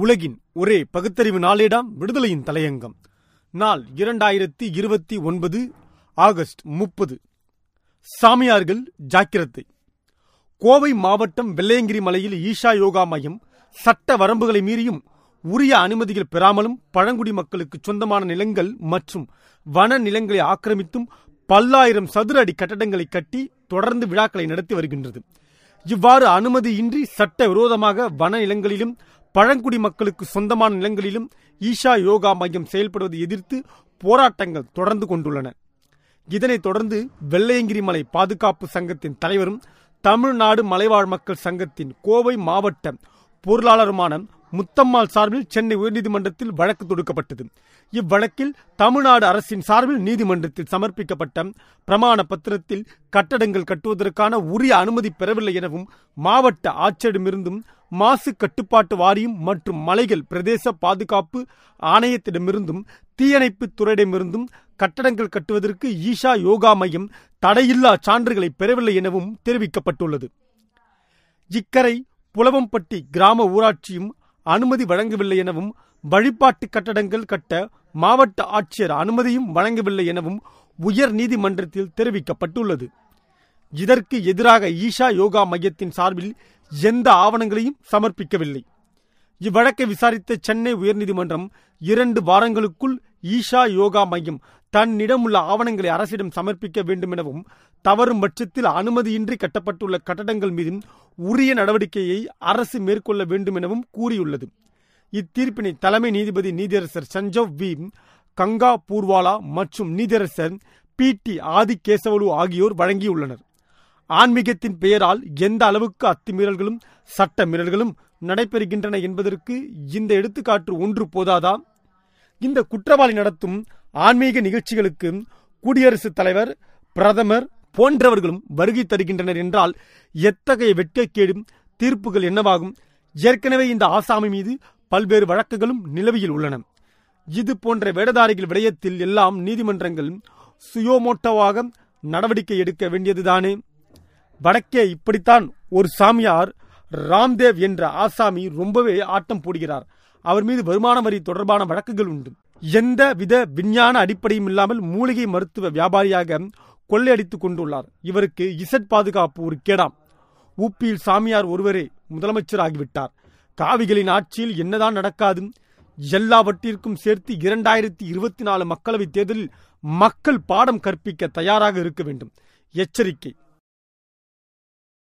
உலகின் ஒரே பகுத்தறிவு நாளேடாம் விடுதலையின் தலையங்கம். நாள் இரண்டாயிரத்தி இருபத்தி ஒன்பது ஆகஸ்ட் முப்பது. சாமியார்கள் ஜாக்கிரத்தை கோவை மாவட்டம் வெள்ளையங்கிரி மலையில் ஈஷா யோகா மையம் சட்ட வரம்புகளை மீறியும் உரிய அனுமதிகள் பெறாமலும் பழங்குடி மக்களுக்கு சொந்தமான நிலங்கள் மற்றும் வன நிலங்களை ஆக்கிரமித்தும் பல்லாயிரம் சதுர அடி கட்டடங்களை கட்டி தொடர்ந்து விழாக்களை நடத்தி வருகின்றது. இவ்வாறு அனுமதியின்றி சட்ட விரோதமாக வன நிலங்களிலும் பழங்குடி மக்களுக்கு சொந்தமான நிலங்களிலும் ஈஷா யோகா மையம் செயல்படுவதை எதிர்த்து போராட்டங்கள் தொடர்ந்து கொண்டுள்ளன. இதனைத் தொடர்ந்து வெள்ளையங்கிரி மலை பாதுகாப்பு சங்கத்தின் தலைவரும் தமிழ்நாடு மலைவாழ் மக்கள் சங்கத்தின் கோவை மாவட்ட பொருளாளருமான முத்தம்மாள் சார்பில் சென்னை உயர்நீதிமன்றத்தில் வழக்கு தொடுக்கப்பட்டது. இவ்வழக்கில் தமிழ்நாடு அரசின் சார்பில் நீதிமன்றத்தில் சமர்ப்பிக்கப்பட்ட பிரமாண பத்திரத்தில் கட்டடங்கள் கட்டுவதற்கான உரிய அனுமதி பெறவில்லை எனவும் மாவட்ட ஆட்சியரிடமிருந்தும் மாசு கட்டுப்பாட்டு வாரியம் மற்றும் மலைகள் பிரதேச பாதுகாப்பு ஆணையத்திடமிருந்தும் தீயணைப்பு துறையிடமிருந்தும் கட்டடங்கள் கட்டுவதற்கு ஈஷா யோகா மையம் தடையில்லா சான்றுகளை பெறவில்லை எனவும் தெரிவிக்கப்பட்டுள்ளது. இக்கரை புலவம்பட்டி கிராம ஊராட்சியும் அனுமதி வழங்கவில்லை எனவும் வழிபாட்டு கட்டடங்கள் கட்ட மாவட்ட ஆட்சியர் அனுமதியும் வழங்கவில்லை எனவும் உயர் நீதிமன்றத்தில் தெரிவிக்கப்பட்டுள்ளது. இதற்கு எதிராக ஈஷா யோகா மையத்தின் சார்பில் எந்த ஆவணங்களையும் சமர்ப்பிக்கவில்லை. இவ்வழக்கை விசாரித்த சென்னை உயர்நீதிமன்றம் இரண்டு வாரங்களுக்குள் ஈஷா யோகா மையம் தன்னிடம் உள்ள ஆவணங்களை அரசிடம் சமர்ப்பிக்க வேண்டும் எனவும் தவறும் பட்சத்தில் அனுமதியின்றி கட்டப்பட்டுள்ள கட்டடங்கள் மீதும் உரிய நடவடிக்கையை அரசு மேற்கொள்ள வேண்டும் எனவும் கூறியுள்ளது. இத்தீர்ப்பினை தலைமை நீதிபதி நீதியரசர் சஞ்சவ் வி. கங்கா பூர்வாலா மற்றும் நீதியரசர் பி. டி. ஆதிகேசவலு ஆகியோர் வழங்கியுள்ளனர். ஆன்மீகத்தின் பெயரால் எந்த அளவுக்கு அத்துமீறல்களும் சட்ட மீறல்களும் நடைபெறுகின்றன என்பதற்கு இந்த எடுத்துக்காட்டு ஒன்று போதாதா? இந்த குற்றவாளி நடத்தும் ஆன்மீக நிகழ்ச்சிகளுக்கு குடியரசுத் தலைவர் பிரதமர் போன்றவர்களும் வருகை தருகின்றனர் என்றால் எத்தகைய வெட்கக்கேடும் தீர்ப்புகள் என்னவாகும்? ஏற்கனவே இந்த ஆசாமி மீது பல்வேறு வழக்குகளும் நிலவியில் உள்ளன. இது போன்ற வேடதாரிகள் விடயத்தில் எல்லாம் நீதிமன்றங்கள் சுயோமோட்டோவாக நடவடிக்கை எடுக்க வேண்டியதுதானே? வடக்கே இப்படித்தான் ஒரு சாமியார் ராம்தேவ் என்ற ஆசாமி ரொம்பவே ஆட்டம் போடுகிறார். அவர் மீது வருமான வரி தொடர்பான வழக்குகள் உண்டு. எந்த வித விஞ்ஞான அடிப்படையும் இல்லாமல் மூலிகை மருத்துவ வியாபாரியாக கொள்ளையடித்துக் கொண்டுள்ளார். இவருக்கு இசட் பாதுகாப்பு ஒரு கேடாம். ஊப்பியில் சாமியார் ஒருவரே முதலமைச்சர் ஆகிவிட்டார் காவிகளின் ஆட்சியில் என்னதான் நடக்காது எல்லாவற்றிற்கும் சேர்த்து இரண்டாயிரத்தி இருபத்தி நாலு மக்களவைத் தேர்தலில் மக்கள் பாடம் கற்பிக்க தயாராக இருக்க வேண்டும். எச்சரிக்கை.